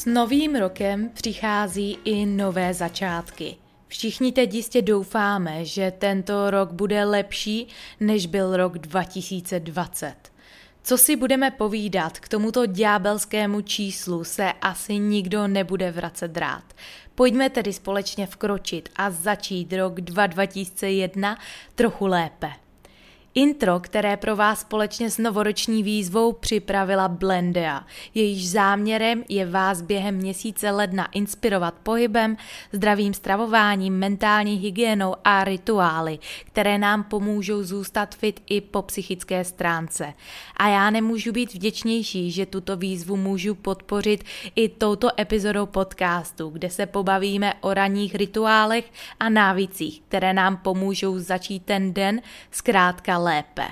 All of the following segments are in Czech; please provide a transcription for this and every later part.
S novým rokem přichází i nové začátky. Všichni teď jistě doufáme, že tento rok bude lepší, než byl rok 2020. Co si budeme povídat, k tomuto ďábelskému číslu se asi nikdo nebude vracet rád. Pojďme tedy společně vkročit a začít rok 2001 trochu lépe. Intro, které pro vás společně s novoroční výzvou připravila Blendea. Jejíž záměrem je vás během měsíce ledna inspirovat pohybem, zdravým stravováním, mentální hygienou a rituály, které nám pomůžou zůstat fit i po psychické stránce. A já nemůžu být vděčnější, že tuto výzvu můžu podpořit i touto epizodou podcastu, kde se pobavíme o ranních rituálech a návících, které nám pomůžou začít ten den zkrátka lépe.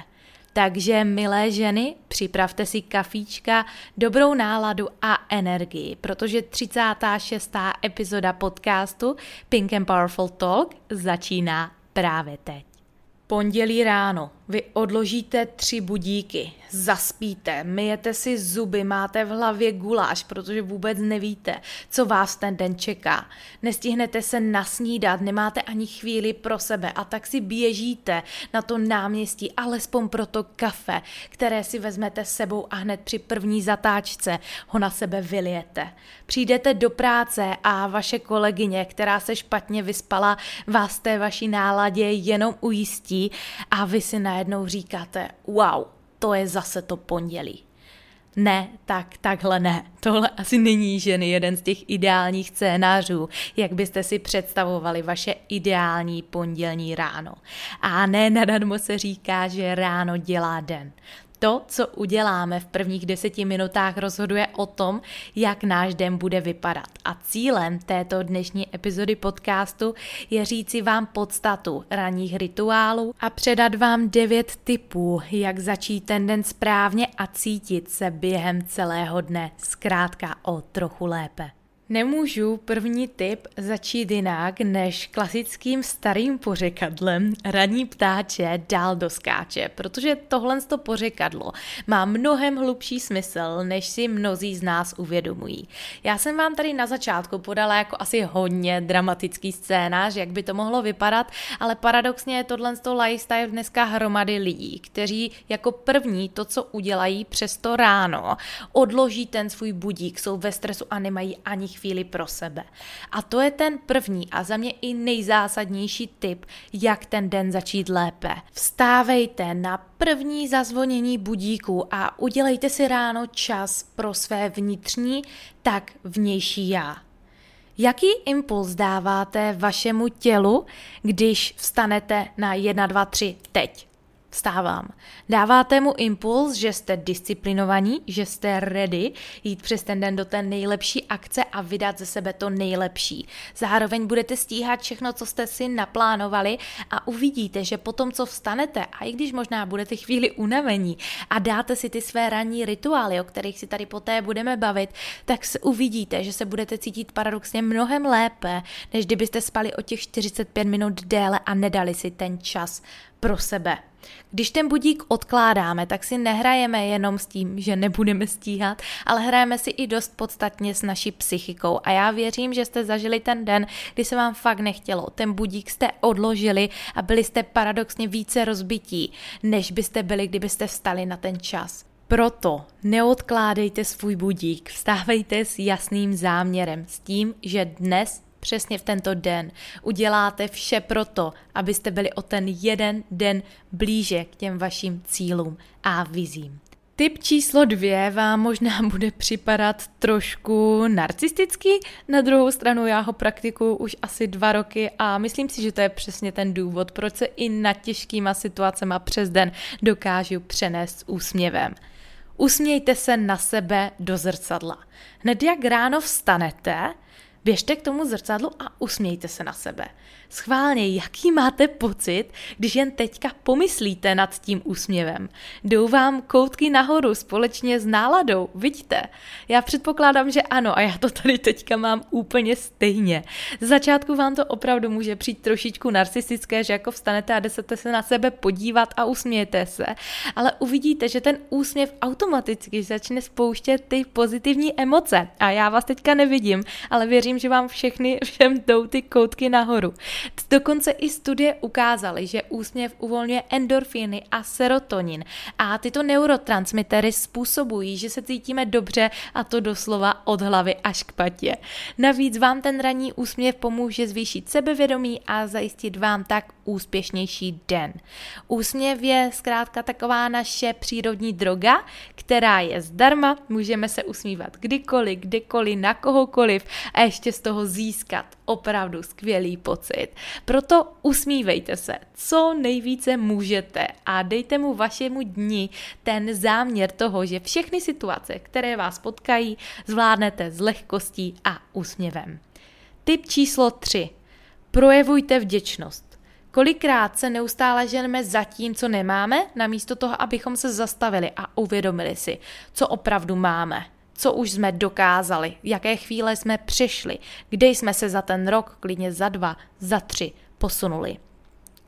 Takže, milé ženy, připravte si kafíčka, dobrou náladu a energii, protože 36. epizoda podcastu Pink and Powerful Talk začíná právě teď. Pondělí ráno. Vy odložíte tři budíky, zaspíte, myjete si zuby, máte v hlavě guláš, protože vůbec nevíte, co vás ten den čeká. Nestihnete se nasnídat, nemáte ani chvíli pro sebe a tak si běžíte na to náměstí, alespoň pro to kafe, které si vezmete s sebou a hned při první zatáčce ho na sebe vylijete. Přijdete do práce a vaše kolegyně, která se špatně vyspala, vás té vaší náladě jenom ujistí a vy si na najednou říkáte, wow, to je zase to pondělí. Ne, tak takhle ne. Tohle asi není ženy jeden z těch ideálních scénářů, jak byste si představovali vaše ideální pondělní ráno. A ne nadarmo se říká, že ráno dělá den. To, co uděláme v prvních deseti minutách, rozhoduje o tom, jak náš den bude vypadat. A cílem této dnešní epizody podcastu je říci vám podstatu ranních rituálů a předat vám devět tipů, jak začít ten den správně a cítit se během celého dne zkrátka o trochu lépe. Nemůžu první tip začít jinak než klasickým starým pořekadlem raní ptáče dál do skáče, protože tohle to pořekadlo má mnohem hlubší smysl, než si mnozí z nás uvědomují. Já jsem vám tady na začátku podala jako asi hodně dramatický scénář, jak by to mohlo vypadat, ale paradoxně je tohle to lifestyle dneska hromady lidí, kteří jako první to, co udělají přes to ráno, odloží ten svůj budík, jsou ve stresu a nemají ani chvíli pro sebe. A to je ten první a za mě i nejzásadnější tip, jak ten den začít lépe. Vstávejte na první zazvonění budíku a udělejte si ráno čas pro své vnitřní, tak vnější já. Jaký impuls dáváte vašemu tělu, když vstanete na 1, 2, 3 teď? Vstávám. Dáváte mu impuls, že jste disciplinovaní, že jste ready jít přes ten den do té nejlepší akce a vydat ze sebe to nejlepší. Zároveň budete stíhat všechno, co jste si naplánovali a uvidíte, že potom, co vstanete, a i když možná budete chvíli unavení a dáte si ty své ranní rituály, o kterých si tady poté budeme bavit, tak se uvidíte, že se budete cítit paradoxně mnohem lépe, než kdybyste spali o těch 45 minut déle a nedali si ten čas pro sebe. Když ten budík odkládáme, tak si nehrajeme jenom s tím, že nebudeme stíhat, ale hrajeme si i dost podstatně s naší psychikou. A já věřím, že jste zažili ten den, kdy se vám fakt nechtělo. Ten budík jste odložili a byli jste paradoxně více rozbití, než byste byli, kdybyste vstali na ten čas. Proto neodkládejte svůj budík, vstávejte s jasným záměrem, s tím, že dnes přesně v tento den. Uděláte vše proto, abyste byli o ten jeden den blíže k těm vašim cílům a vizím. Tip číslo dvě vám možná bude připadat trošku narcistický, na druhou stranu já ho praktikuju už asi dva roky a myslím si, že to je přesně ten důvod, proč se i nad těžkýma situacemi přes den dokážu přenést s úsměvem. Usmějte se na sebe do zrcadla. Hned jak ráno vstanete, běžte k tomu zrcadlu a usmějte se na sebe. Schválně, jaký máte pocit, když jen teďka pomyslíte nad tím úsměvem. Jdou vám koutky nahoru společně s náladou, vidíte? Já předpokládám, že ano a já to tady teďka mám úplně stejně. Z začátku vám to opravdu může přijít trošičku narcistické, že jako vstanete a jdete se na sebe podívat a usmějete se, ale uvidíte, že ten úsměv automaticky začne spouštět ty pozitivní emoce. A já vás teďka nevidím, ale věřím, že vám všechny všem jdou ty koutky nahoru. Dokonce i studie ukázaly, že úsměv uvolňuje endorfiny a serotonin a tyto neurotransmitery způsobují, že se cítíme dobře a to doslova od hlavy až k patě. Navíc vám ten ranní úsměv pomůže zvýšit sebevědomí a zajistit vám tak úspěšnější den. Úsměv je zkrátka taková naše přírodní droga, která je zdarma, můžeme se usmívat kdykoliv, kdekoliv, na kohokoliv a ještě z toho získat opravdu skvělý pocit. Proto usmívejte se, co nejvíce můžete a dejte mu vašemu dni ten záměr toho, že všechny situace, které vás potkají, zvládnete s lehkostí a úsměvem. Tip číslo 3. Projevujte vděčnost. Kolikrát se neustále ženeme za tím, co nemáme, namísto toho, abychom se zastavili a uvědomili si, co opravdu máme, co už jsme dokázali, jaké chvíle jsme přešli, kde jsme se za ten rok, klidně za dva, za tři posunuli.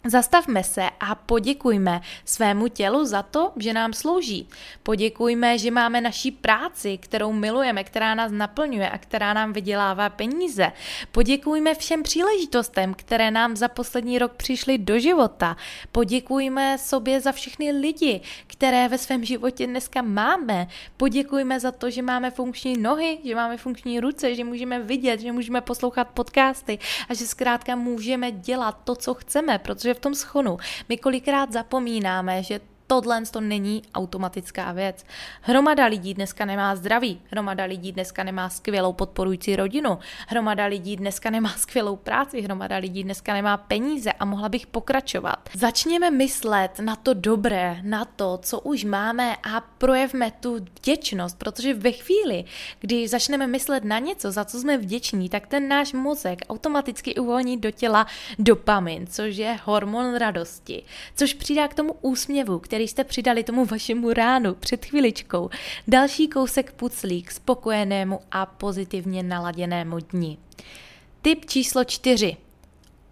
Zastavme se a poděkujme svému tělu za to, že nám slouží. Poděkujme, že máme naší práci, kterou milujeme, která nás naplňuje a která nám vydělává peníze. Poděkujme všem příležitostem, které nám za poslední rok přišly do života. Poděkujme sobě za všechny lidi, které ve svém životě dneska máme. Poděkujme za to, že máme funkční nohy, že máme funkční ruce, že můžeme vidět, že můžeme poslouchat podcasty a že zkrátka můžeme dělat to, co chceme, protože protože v tom schonu. My kolikrát zapomínáme, že tohle to není automatická věc. Hromada lidí dneska nemá zdraví, hromada lidí dneska nemá skvělou podporující rodinu, hromada lidí dneska nemá skvělou práci, hromada lidí dneska nemá peníze a mohla bych pokračovat. Začněme myslet na to dobré, na to, co už máme a projevme tu vděčnost, protože ve chvíli, kdy začneme myslet na něco, za co jsme vděční, tak ten náš mozek automaticky uvolní do těla dopamin, což je hormon radosti, což přidá k tomu úsměvu, který který jste přidali tomu vašemu ránu před chviličkou. Další kousek puclík spokojenému a pozitivně naladěnému dni. Tip číslo čtyři.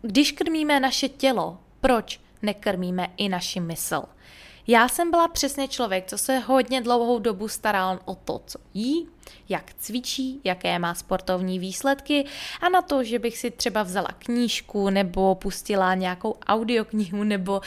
Když krmíme naše tělo, proč nekrmíme i naši mysl? Já jsem byla přesně člověk, co se hodně dlouhou dobu staral o to, co jí, jak cvičí, jaké má sportovní výsledky a na to, že bych si třeba vzala knížku nebo pustila nějakou audioknihu nebo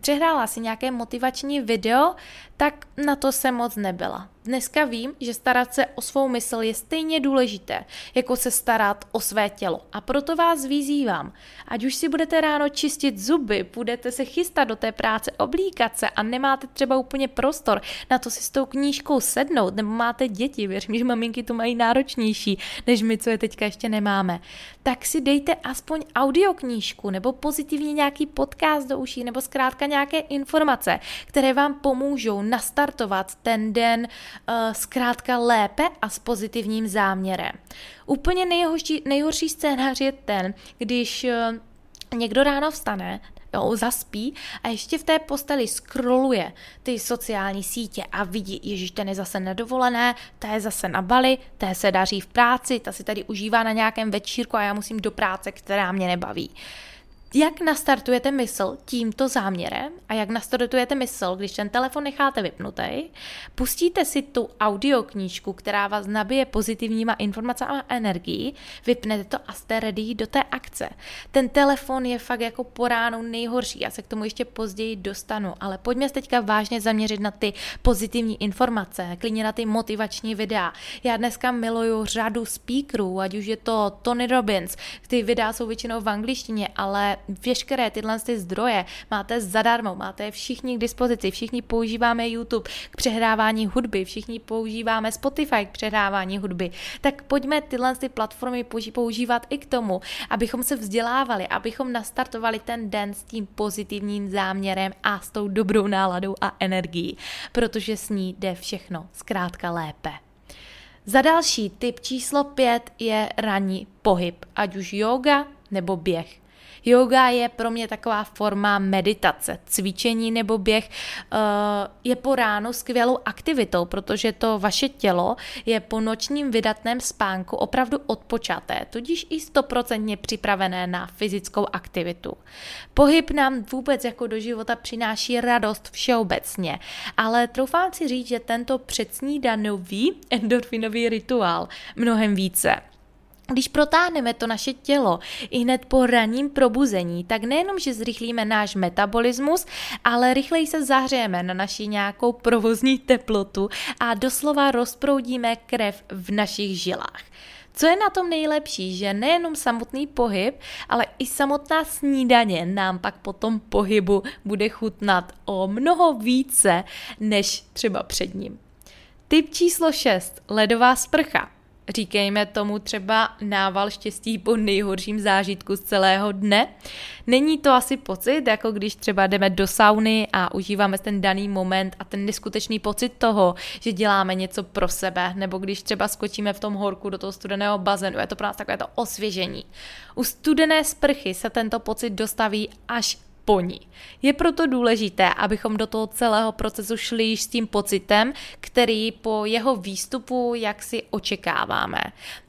přehrála si nějaké motivační video, tak na to se moc nebyla. Dneska vím, že starat se o svou mysl je stejně důležité, jako se starat o své tělo. A proto vás vyzývám, ať už si budete ráno čistit zuby, budete se chystat do té práce, oblíkat se a nemáte třeba úplně prostor na to si s tou knížkou sednout, nebo máte děti, věřím, že maminky to mají náročnější, než my, co je teďka ještě nemáme, tak si dejte aspoň audioknížku nebo pozitivně nějaký podcast do uší, nebo zkrátka nějaké informace, které vám pomůžou nastartovat ten den uh, zkrátka lépe a s pozitivním záměrem. Úplně nejhorší, nejhorší scénář je ten, když uh, někdo ráno vstane, jo, zaspí a ještě v té posteli scrolluje ty sociální sítě a vidí, ježiš, ten je zase nedovolené, ta je zase na Bali, té se daří v práci, ta si tady užívá na nějakém večírku a já musím do práce, která mě nebaví. Jak nastartujete mysl tímto záměrem a jak nastartujete mysl, když ten telefon necháte vypnutý, pustíte si tu audioknížku, která vás nabije pozitivníma informacemi a energií, vypnete to a jste ready do té akce. Ten telefon je fakt jako po ránu nejhorší, já se k tomu ještě později dostanu, ale pojďme se teďka vážně zaměřit na ty pozitivní informace, klidně na ty motivační videa. Já dneska miluju řadu speakerů, ať už je to Tony Robbins, ty videa jsou většinou v angličtině, ale veškeré tyhle ty zdroje máte zadarmo, máte je všichni k dispozici, všichni používáme YouTube k přehrávání hudby, všichni používáme Spotify k přehrávání hudby, tak pojďme tyhle ty platformy používat i k tomu, abychom se vzdělávali, abychom nastartovali ten den s tím pozitivním záměrem a s tou dobrou náladou a energií, protože s ní jde všechno zkrátka lépe. Za další, typ číslo pět je ranní pohyb, ať už yoga nebo běh. Yoga je pro mě taková forma meditace, cvičení nebo běh uh, je po ránu skvělou aktivitou, protože to vaše tělo je po nočním vydatném spánku opravdu odpočaté, tudíž i stoprocentně připravené na fyzickou aktivitu. Pohyb nám vůbec jako do života přináší radost všeobecně, ale troufám si říct, že tento předsnídanový endorfinový rituál mnohem více. Když protáhneme to naše tělo i hned po ranním probuzení, tak nejenom, že zrychlíme náš metabolismus, ale rychleji se zahřejeme na naši nějakou provozní teplotu a doslova rozproudíme krev v našich žilách. Co je na tom nejlepší, že nejenom samotný pohyb, ale i samotná snídaně nám pak po tom pohybu bude chutnat o mnoho více než třeba před ním. Typ číslo 6. Ledová sprcha říkejme tomu třeba nával štěstí po nejhorším zážitku z celého dne. Není to asi pocit, jako když třeba jdeme do sauny a užíváme ten daný moment a ten neskutečný pocit toho, že děláme něco pro sebe, nebo když třeba skočíme v tom horku do toho studeného bazénu, je to pro nás takové to osvěžení. U studené sprchy se tento pocit dostaví až po ní. Je proto důležité, abychom do toho celého procesu šli již s tím pocitem, který po jeho výstupu jaksi očekáváme.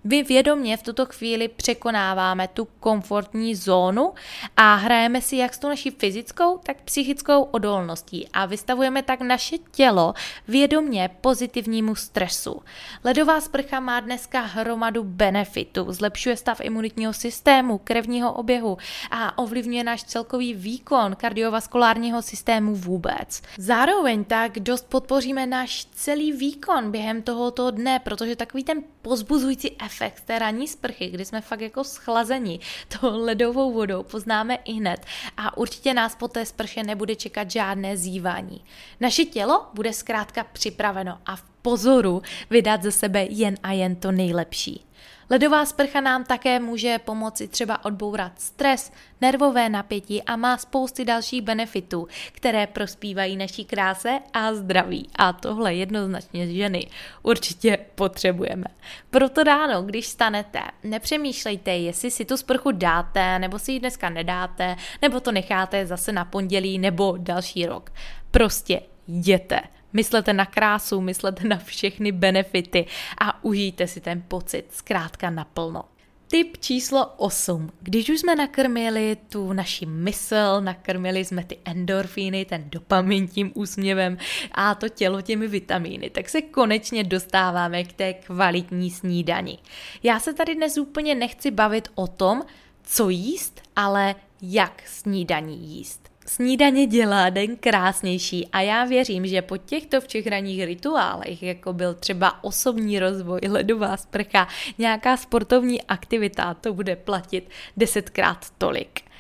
Vy vědomě v tuto chvíli překonáváme tu komfortní zónu a hrajeme si jak s tou naší fyzickou, tak psychickou odolností a vystavujeme tak naše tělo vědomě pozitivnímu stresu. Ledová sprcha má dneska hromadu benefitů, zlepšuje stav imunitního systému, krevního oběhu a ovlivňuje náš celkový výkon kardiovaskulárního systému vůbec. Zároveň tak dost podpoříme náš celý výkon během tohoto dne, protože takový ten pozbuzující efekt té ranní sprchy, kdy jsme fakt jako schlazení tou ledovou vodou, poznáme i hned a určitě nás po té sprše nebude čekat žádné zívání. Naše tělo bude zkrátka připraveno a v pozoru vydat ze sebe jen a jen to nejlepší. Ledová sprcha nám také může pomoci třeba odbourat stres, nervové napětí a má spousty dalších benefitů, které prospívají naší kráse a zdraví. A tohle jednoznačně ženy určitě potřebujeme. Proto ráno, když stanete, nepřemýšlejte, jestli si tu sprchu dáte, nebo si ji dneska nedáte, nebo to necháte zase na pondělí nebo další rok. Prostě jděte. Myslete na krásu, myslete na všechny benefity a užijte si ten pocit zkrátka naplno. Tip číslo 8. Když už jsme nakrmili tu naši mysl, nakrmili jsme ty endorfíny, ten dopamin tím úsměvem a to tělo těmi vitamíny, tak se konečně dostáváme k té kvalitní snídani. Já se tady dnes úplně nechci bavit o tom, co jíst, ale jak snídaní jíst. Snídaně dělá den krásnější a já věřím, že po těchto všech ranních rituálech, jako byl třeba osobní rozvoj, ledová sprcha, nějaká sportovní aktivita, to bude platit desetkrát tolik.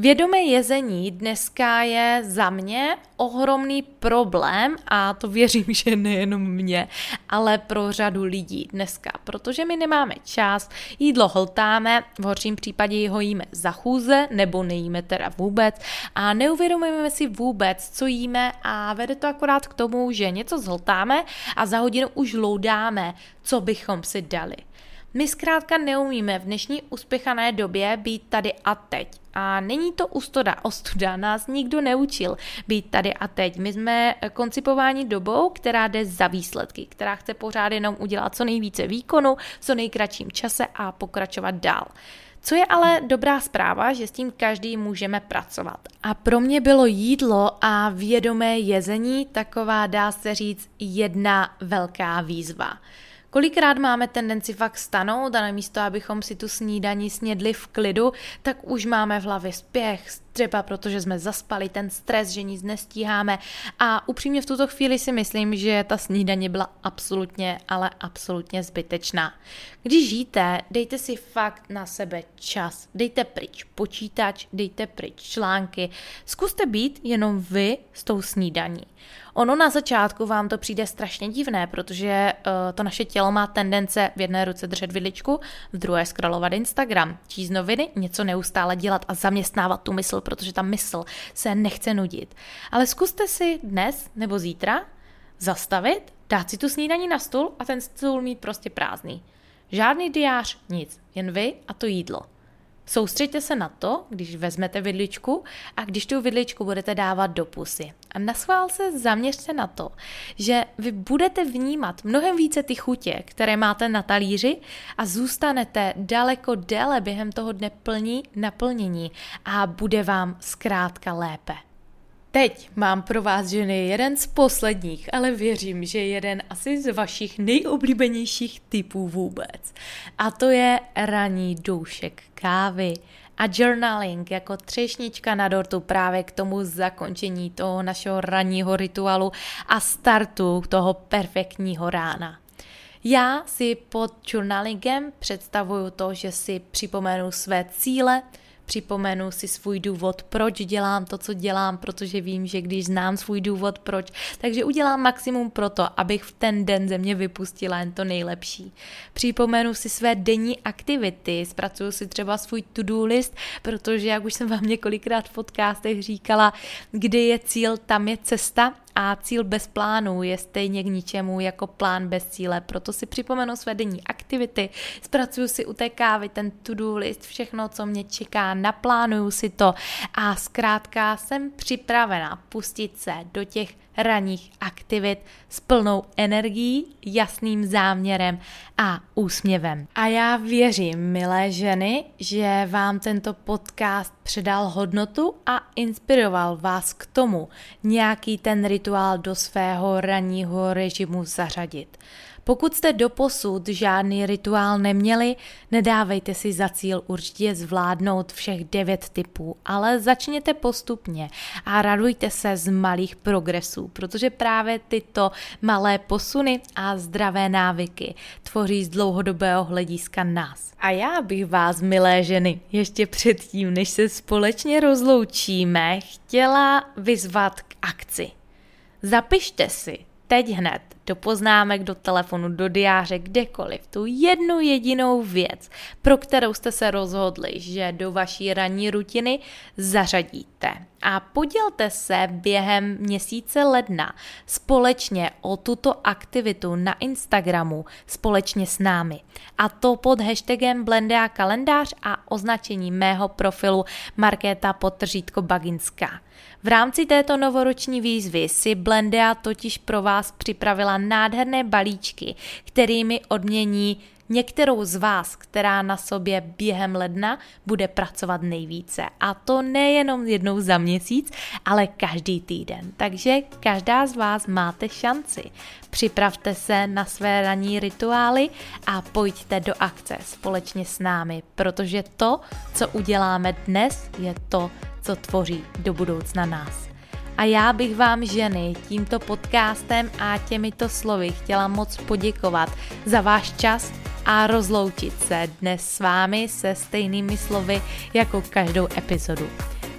Vědomé jezení dneska je za mě ohromný problém a to věřím, že nejenom mě, ale pro řadu lidí dneska, protože my nemáme čas, jídlo hltáme, v horším případě ho jíme za chůze nebo nejíme teda vůbec a neuvědomujeme si vůbec, co jíme a vede to akorát k tomu, že něco zhltáme a za hodinu už loudáme, co bychom si dali. My zkrátka neumíme v dnešní uspěchané době být tady a teď. A není to ustoda, ostuda, nás nikdo neučil být tady a teď. My jsme koncipováni dobou, která jde za výsledky, která chce pořád jenom udělat co nejvíce výkonu, co nejkratším čase a pokračovat dál. Co je ale dobrá zpráva, že s tím každý můžeme pracovat. A pro mě bylo jídlo a vědomé jezení taková, dá se říct, jedna velká výzva. Kolikrát máme tendenci fakt stanout a namísto, abychom si tu snídaní snědli v klidu, tak už máme v hlavě spěch, třeba protože jsme zaspali ten stres, že nic nestíháme a upřímně v tuto chvíli si myslím, že ta snídaně byla absolutně, ale absolutně zbytečná. Když žijete, dejte si fakt na sebe čas, dejte pryč počítač, dejte pryč články, zkuste být jenom vy s tou snídaní. Ono na začátku vám to přijde strašně divné, protože uh, to naše tělo má tendence v jedné ruce držet vidličku, v druhé scrollovat Instagram, číst noviny, něco neustále dělat a zaměstnávat tu mysl, protože ta mysl se nechce nudit. Ale zkuste si dnes nebo zítra zastavit, dát si tu snídaní na stůl a ten stůl mít prostě prázdný. Žádný diář, nic, jen vy a to jídlo. Soustřeďte se na to, když vezmete vidličku a když tu vidličku budete dávat do pusy. A na schvál se zaměřte na to, že vy budete vnímat mnohem více ty chutě, které máte na talíři a zůstanete daleko déle během toho dne plní naplnění a bude vám zkrátka lépe. Teď mám pro vás ženy jeden z posledních, ale věřím, že jeden asi z vašich nejoblíbenějších typů vůbec. A to je ranní doušek kávy a journaling jako třešnička na dortu právě k tomu zakončení toho našeho ranního rituálu a startu toho perfektního rána. Já si pod journalingem představuju to, že si připomenu své cíle, připomenu si svůj důvod, proč dělám to, co dělám, protože vím, že když znám svůj důvod, proč, takže udělám maximum pro to, abych v ten den ze mě vypustila jen to nejlepší. Připomenu si své denní aktivity, zpracuju si třeba svůj to-do list, protože, jak už jsem vám několikrát v podcastech říkala, kdy je cíl, tam je cesta a cíl bez plánu je stejně k ničemu jako plán bez cíle. Proto si připomenu své denní aktivity, zpracuju si u té kávy ten to-do list, všechno, co mě čeká, naplánuju si to. A zkrátka jsem připravena pustit se do těch ranních aktivit s plnou energií, jasným záměrem a úsměvem. A já věřím, milé ženy, že vám tento podcast předal hodnotu a inspiroval vás k tomu nějaký ten rituál do svého ranního režimu zařadit. Pokud jste doposud žádný rituál neměli, nedávejte si za cíl určitě zvládnout všech devět typů, ale začněte postupně a radujte se z malých progresů, protože právě tyto malé posuny a zdravé návyky tvoří z dlouhodobého hlediska nás. A já bych vás, milé ženy, ještě předtím, než se společně rozloučíme, chtěla vyzvat k akci. Zapište si teď hned do poznámek, do telefonu, do diáře, kdekoliv, tu jednu jedinou věc, pro kterou jste se rozhodli, že do vaší ranní rutiny zařadíte. A podělte se během měsíce ledna společně o tuto aktivitu na Instagramu společně s námi. A to pod hashtagem Blendea kalendář a označení mého profilu Markéta Potržítko Baginská. V rámci této novoroční výzvy si Blendea totiž pro vás připravila nádherné balíčky, kterými odmění některou z vás, která na sobě během ledna bude pracovat nejvíce. A to nejenom jednou za měsíc, ale každý týden. Takže každá z vás máte šanci. Připravte se na své ranní rituály a pojďte do akce společně s námi, protože to, co uděláme dnes, je to, co tvoří do budoucna nás. A já bych vám ženy tímto podcastem a těmito slovy chtěla moc poděkovat za váš čas a rozloučit se dnes s vámi se stejnými slovy jako každou epizodu.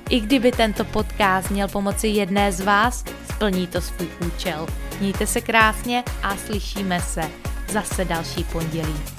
I kdyby tento podcast měl pomoci jedné z vás, splní to svůj účel. Mějte se krásně a slyšíme se zase další pondělí.